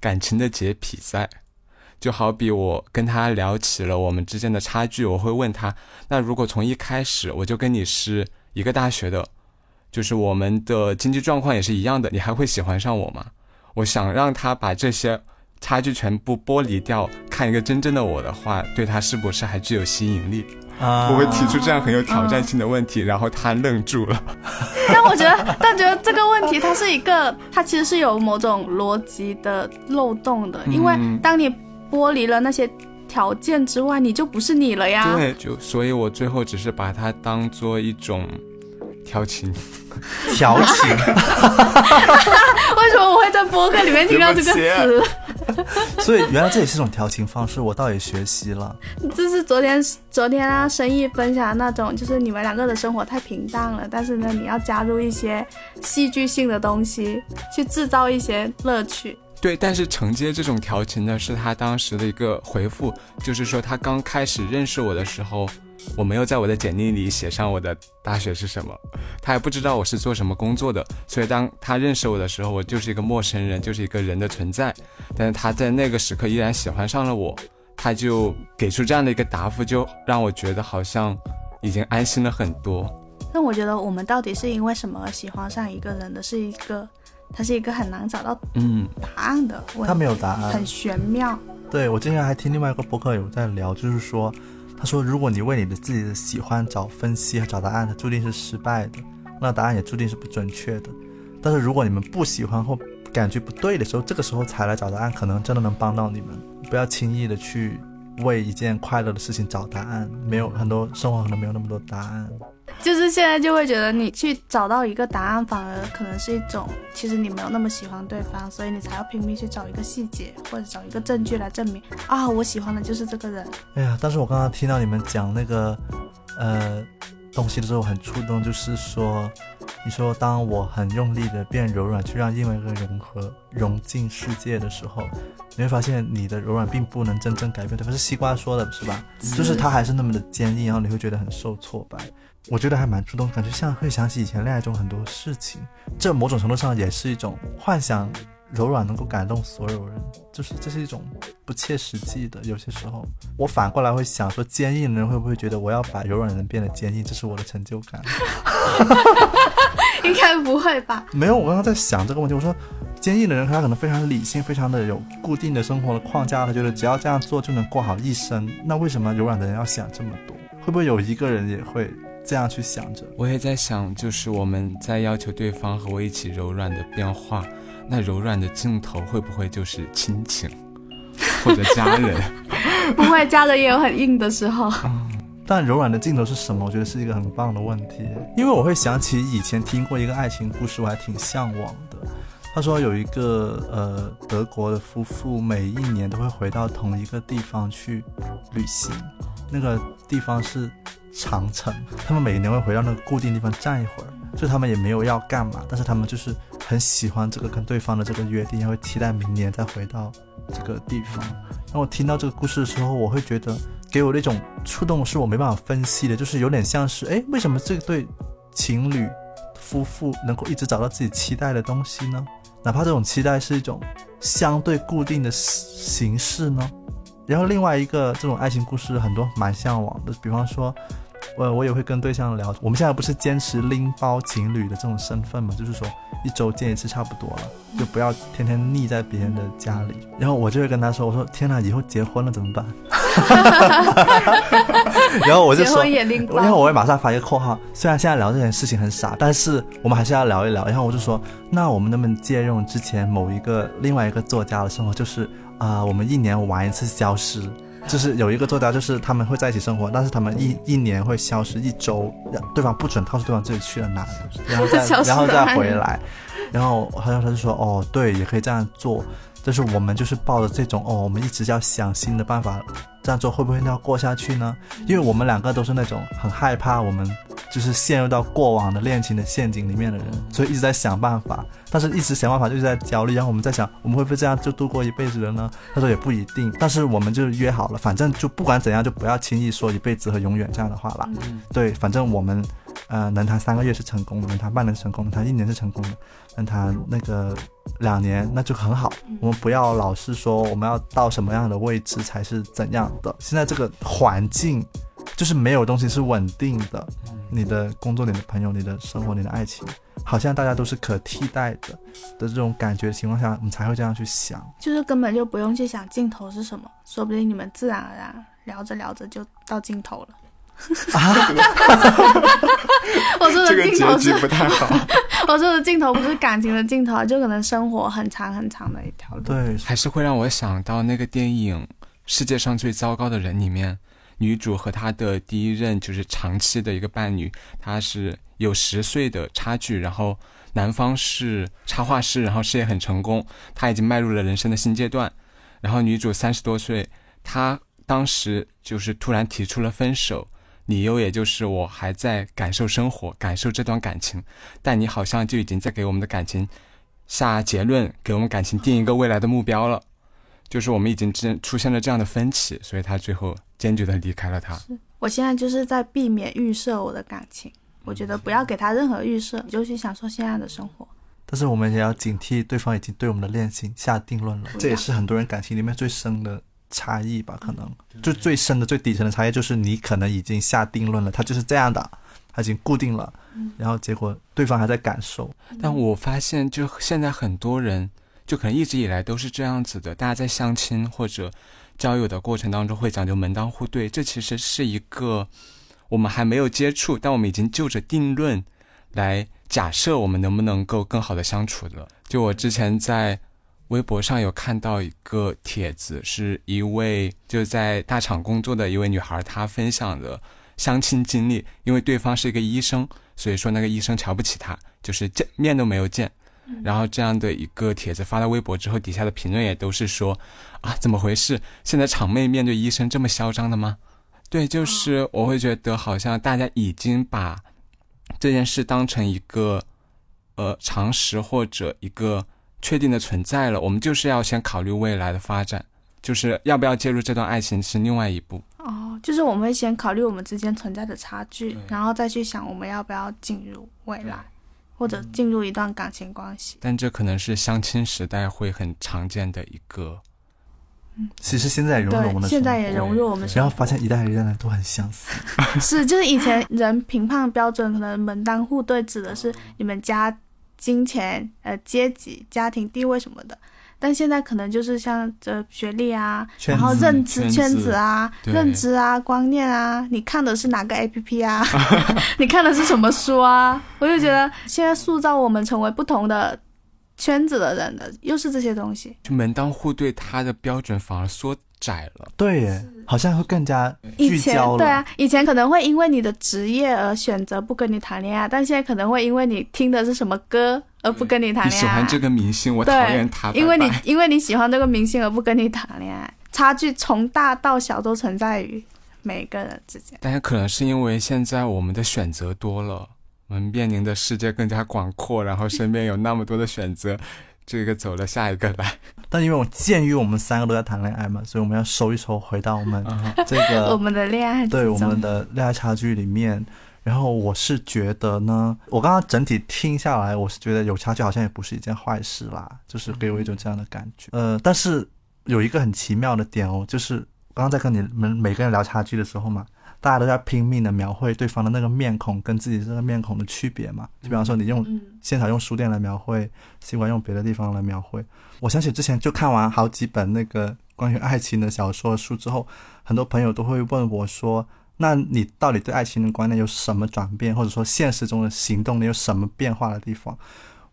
感情的洁癖在。就好比我跟他聊起了我们之间的差距，我会问他，那如果从一开始我就跟你是一个大学的，就是我们的经济状况也是一样的，你还会喜欢上我吗？我想让他把这些差距全部剥离掉，看一个真正的我的话，对他是不是还具有吸引力？啊，我会提出这样很有挑战性的问题，然后他愣住了。但我觉得，但觉得这个问题它是一个，它其实是有某种逻辑的漏洞的，因为嗯当你剥离了那些条件之外，你就不是你了呀。对，就所以，我最后只是把它当做一种调情。调情，为什么我会在播客里面听到这个词？所以原来这也是一种调情方式，我倒也学习了。这是昨天昨天啊，生意分享的那种，就是你们两个的生活太平淡了，但是呢，你要加入一些戏剧性的东西，去制造一些乐趣。对，但是承接这种调情呢，是他当时的一个回复，就是说他刚开始认识我的时候，我没有在我的简历里写上我的大学是什么，他还不知道我是做什么工作的，所以当他认识我的时候，我就是一个陌生人，就是一个人的存在。但是他在那个时刻依然喜欢上了我，他就给出这样的一个答复，就让我觉得好像已经安心了很多。那我觉得我们到底是因为什么而喜欢上一个人的，是一个，它是一个很难找到嗯，答案的问题，他没有答案很玄妙。对我之前还听另外一个博客有在聊，就是说，他说如果你为你的自己的喜欢找分析和找答案，它注定是失败的，那答案也注定是不准确的。但是如果你们不喜欢或感觉不对的时候，这个时候才来找答案，可能真的能帮到你们。不要轻易的去为一件快乐的事情找答案，没有很多生活可能没有那么多答案。就是现在就会觉得你去找到一个答案，反而可能是一种，其实你没有那么喜欢对方，所以你才要拼命去找一个细节或者找一个证据来证明啊，我喜欢的就是这个人。哎呀，但是我刚刚听到你们讲那个呃东西的时候，很触动，就是说，你说当我很用力的变柔软，去让另外一个融合融进世界的时候，你会发现你的柔软并不能真正改变对方。是西瓜说的是吧？就是他还是那么的坚硬，然后你会觉得很受挫败。我觉得还蛮触动，感觉像会想起以前恋爱中很多事情，这某种程度上也是一种幻想。柔软能够感动所有人，就是这是一种不切实际的。有些时候，我反过来会想说，坚硬的人会不会觉得我要把柔软的人变得坚硬，这是我的成就感？应该不会吧？没有，我刚刚在想这个问题。我说，坚硬的人他可能非常理性，非常的有固定的生活的框架，他觉得只要这样做就能过好一生。那为什么柔软的人要想这么多？会不会有一个人也会这样去想着？我也在想，就是我们在要求对方和我一起柔软的变化，那柔软的尽头会不会就是亲情 或者家人？不会，家人也有很硬的时候。但柔软的尽头是什么？我觉得是一个很棒的问题，因为我会想起以前听过一个爱情故事，我还挺向往的。他说有一个呃德国的夫妇，每一年都会回到同一个地方去旅行，那个地方是长城。他们每年会回到那个固定地方站一会儿，就他们也没有要干嘛，但是他们就是很喜欢这个跟对方的这个约定，会期待明年再回到这个地方。然后我听到这个故事的时候，我会觉得给我那种触动是我没办法分析的，就是有点像是哎，为什么这对情侣？夫妇能够一直找到自己期待的东西呢？哪怕这种期待是一种相对固定的形式呢？然后另外一个这种爱情故事，很多蛮向往的，比方说，我我也会跟对象聊，我们现在不是坚持拎包情侣的这种身份嘛，就是说一周见一次差不多了，就不要天天腻在别人的家里。然后我就会跟他说，我说天哪，以后结婚了怎么办？然后我就说，然后我会马上发一个括号。虽然现在聊这件事情很傻，但是我们还是要聊一聊。然后我就说，那我们能不能借用之前某一个另外一个作家的生活，就是啊，我们一年玩一次消失，就是有一个作家，就是他们会在一起生活，但是他们一一年会消失一周，让对方不准告诉对方自己去了哪里，然后再 然后再回来。然后好像他就说，哦，对，也可以这样做。但是我们就是抱着这种哦，我们一直要想新的办法，这样做会不会要过下去呢？因为我们两个都是那种很害怕我们就是陷入到过往的恋情的陷阱里面的人，所以一直在想办法。但是一直想办法就是在焦虑，然后我们在想，我们会不会这样就度过一辈子了呢？他说也不一定。但是我们就约好了，反正就不管怎样，就不要轻易说一辈子和永远这样的话了。对，反正我们。呃，能谈三个月是成功的，能谈半年是成功的，谈一年是成功的，能谈那个两年那就很好。我们不要老是说我们要到什么样的位置才是怎样的。现在这个环境就是没有东西是稳定的，你的工作、你的朋友、你的生活、你的爱情，好像大家都是可替代的的这种感觉的情况下，我们才会这样去想。就是根本就不用去想尽头是什么，说不定你们自然而然聊着聊着就到尽头了。啊！我说的镜头是不太好。我说的镜头不是感情的镜头，就可能生活很长很长的一条路。对，还是会让我想到那个电影《世界上最糟糕的人》里面，女主和她的第一任就是长期的一个伴侣，她是有十岁的差距，然后男方是插画师，然后事业很成功，他已经迈入了人生的新阶段，然后女主三十多岁，她当时就是突然提出了分手。理由也就是我还在感受生活，感受这段感情，但你好像就已经在给我们的感情下结论，给我们感情定一个未来的目标了，就是我们已经出出现了这样的分歧，所以他最后坚决的离开了他。我现在就是在避免预设我的感情，我觉得不要给他任何预设，你就去享受现在的生活。但是我们也要警惕对方已经对我们的恋情下定论了，这也是很多人感情里面最深的。差异吧，可能就最深的、最底层的差异，就是你可能已经下定论了，他就是这样的，他已经固定了，然后结果对方还在感受。但我发现，就现在很多人，就可能一直以来都是这样子的，大家在相亲或者交友的过程当中会讲究门当户对，这其实是一个我们还没有接触，但我们已经就着定论来假设我们能不能够更好的相处的。就我之前在。微博上有看到一个帖子，是一位就在大厂工作的一位女孩，她分享的相亲经历。因为对方是一个医生，所以说那个医生瞧不起她，就是见面都没有见。然后这样的一个帖子发到微博之后，底下的评论也都是说：“啊，怎么回事？现在厂妹面对医生这么嚣张的吗？”对，就是我会觉得好像大家已经把这件事当成一个呃常识或者一个。确定的存在了，我们就是要先考虑未来的发展，就是要不要介入这段爱情是另外一步。哦，就是我们会先考虑我们之间存在的差距，然后再去想我们要不要进入未来，或者进入一段感情关系。但这可能是相亲时代会很常见的一个。嗯，其实现在也融入我们的，现在也融入我们，然后发现一代一代人都很相似。是，就是以前人评判标准可能门当户对指的是你们家。金钱、呃，阶级、家庭地位什么的，但现在可能就是像这学历啊，然后认知圈子啊、认知啊、观念啊，你看的是哪个 A P P 啊？你看的是什么书啊？我就觉得现在塑造我们成为不同的圈子的人的，又是这些东西。就门当户对，它的标准反而缩窄了。对耶，好像会更加聚焦了。对啊，以前可能会因为你的职业而选择不跟你谈恋爱，但现在可能会因为你听的是什么歌而不跟你谈恋爱。你喜欢这个明星，我讨厌他，因为你因为你喜欢这个明星而不跟你谈恋爱，差距从大到小都存在于每个人之间。但是可能是因为现在我们的选择多了，我们面临的世界更加广阔，然后身边有那么多的选择，这个走了下一个来。但因为我鉴于我们三个都在谈恋爱嘛，所以我们要收一收，回到我们这个 我们的恋爱对我们的恋爱差距里面。然后我是觉得呢，我刚刚整体听下来，我是觉得有差距好像也不是一件坏事啦，就是给我一种这样的感觉。呃，但是有一个很奇妙的点哦，就是刚刚在跟你们每个人聊差距的时候嘛，大家都在拼命的描绘对方的那个面孔跟自己这个面孔的区别嘛。就比方说你用嗯现场用书店来描绘，喜欢用别的地方来描绘。我想起之前就看完好几本那个关于爱情的小说书之后，很多朋友都会问我说：“那你到底对爱情的观念有什么转变，或者说现实中的行动你有什么变化的地方？”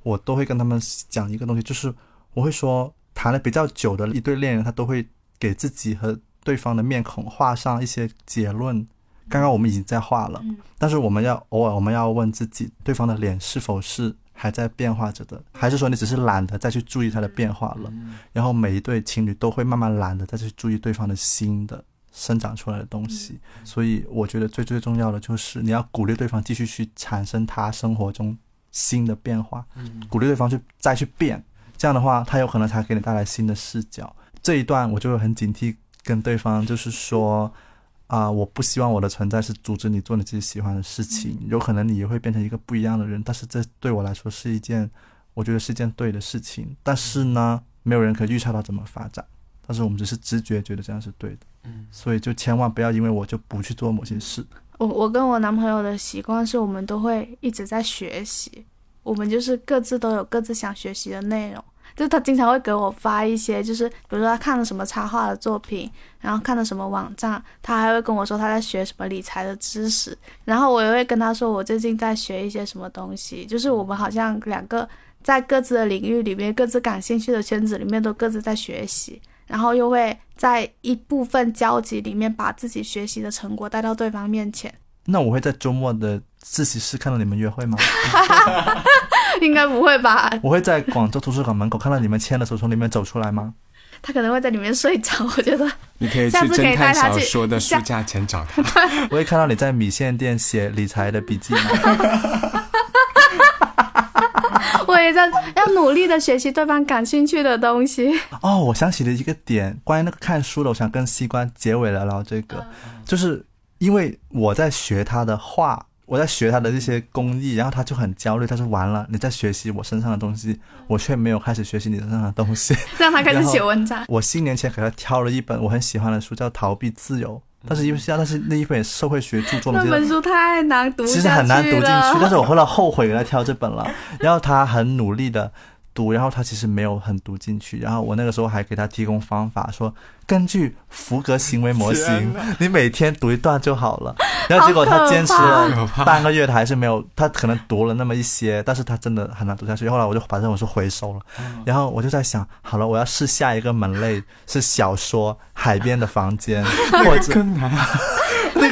我都会跟他们讲一个东西，就是我会说，谈了比较久的一对恋人，他都会给自己和对方的面孔画上一些结论。刚刚我们已经在画了，嗯但是我们要偶尔我们要问自己，对方的脸是否是还在变化着的，还是说你只是懒得再去注意它的变化了？然后每一对情侣都会慢慢懒得再去注意对方的新的生长出来的东西。所以我觉得最最重要的就是你要鼓励对方继续去产生他生活中新的变化，鼓励对方去再去变。这样的话，他有可能才给你带来新的视角。这一段我就会很警惕，跟对方就是说。啊、我不希望我的存在是阻止你做你自己喜欢的事情，有可能你也会变成一个不一样的人，但是这对我来说是一件，我觉得是一件对的事情。但是呢，没有人可以预测到怎么发展，但是我们只是直觉觉得这样是对的，嗯，所以就千万不要因为我就不去做某些事。我我跟我男朋友的习惯是我们都会一直在学习，我们就是各自都有各自想学习的内容。就他经常会给我发一些，就是比如说他看了什么插画的作品，然后看了什么网站，他还会跟我说他在学什么理财的知识，然后我也会跟他说我最近在学一些什么东西，就是我们好像两个在各自的领域里面、各自感兴趣的圈子里面都各自在学习，然后又会在一部分交集里面把自己学习的成果带到对方面前。那我会在周末的自习室看到你们约会吗？应该不会吧？我会在广州图书馆门口看到你们牵的手从里面走出来吗？他可能会在里面睡着，我觉得。你可以去侦探小说的书架前找他。我会看到你在米线店写理财的笔记吗？我也在要努力的学习对方感兴趣的东西。哦，我想起了一个点，关于那个看书的，我想跟西瓜结尾聊聊这个，就是因为我在学他的画，我在学他的这些工艺，然后他就很焦虑，他说完了，你在学习我身上的东西，我却没有开始学习你身上的东西。让他开始写文章。我新年前给他挑了一本我很喜欢的书，叫《逃避自由》，但是因为但是那一本社会学著作嘛，那本书太难读，其实很难读进去，但是我后来后悔给他挑这本了。然后他很努力的读，然后他其实没有很读进去。然后我那个时候还给他提供方法，说根据福格行为模型，你每天读一段就好了。然后结果他坚持了半个月，他还是没有，他可能读了那么一些，但是他真的很难读下去。后来我就把这本书回收了。然后我就在想，好了，我要试下一个门类是小说《海边的房间》，或者 更难。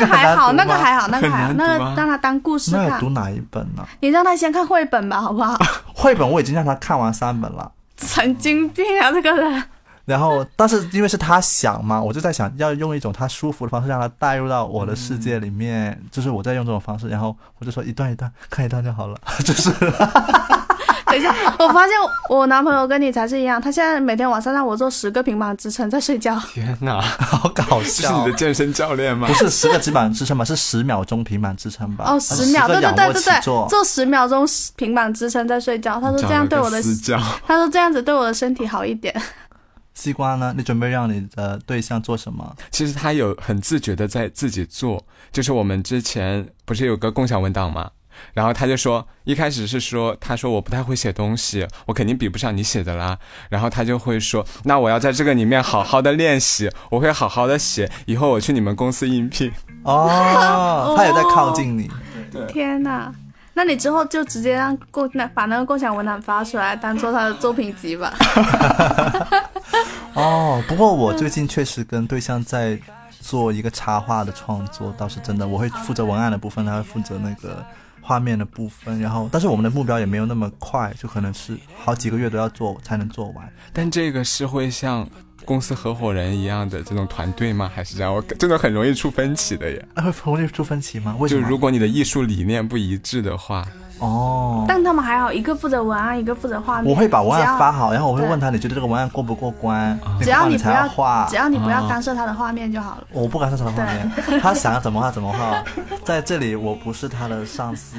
那个还好，那个还好，那个还好，那让他当故事看那要读。哪一本呢？你让他先看绘本吧，好不好？绘本我已经让他看完三本了。神经病啊，这个人。然后，但是因为是他想嘛，我就在想要用一种他舒服的方式让他带入到我的世界里面，就是我在用这种方式，然后我就说一段一段看一段就好了，就是等一下，我发现我男朋友跟你才是一样，他现在每天晚上让我做十个平板支撑在睡觉。天哪，好搞这是笑你的。健身教练吗不？是十个平板支撑吧，是十秒钟平板支撑吧？哦，十秒，对对对对对，起坐。做十秒钟平板支撑在睡觉。他说这样对我的他说这样子对我的身体好一点。西瓜呢？你准备让你的对象做什么？其实他有很自觉的在自己做，就是我们之前不是有个共享文档吗？然后他就说，一开始是说，他说我不太会写东西，我肯定比不上你写的啦。然后他就会说，那我要在这个里面好好的练习，我会好好的写，以后我去你们公司应聘。哦，他也在靠近你。天哪！那你之后就直接让共那把那个共享文档发出来，当做他的作品集吧。哦，不过我最近确实跟对象在做一个插画的创作，倒是真的，我会负责文案的部分，他会负责那个画面的部分，然后但是我们的目标也没有那么快，就可能是好几个月都要做才能做完。但这个是会像公司合伙人一样的这种团队吗？还是这样？我真的很容易出分歧的耶。那会容易出分歧吗？为什么？就如果你的艺术理念不一致的话，哦，但他们还好，一个负责文案，一个负责画面。我会把文案发好，然后我会问他，你觉得这个文案过不过关？只要你不要画，只要你不要干涉他的画面就好了。我不干涉他的画面，他想怎么画怎么画，在这里我不是他的上司。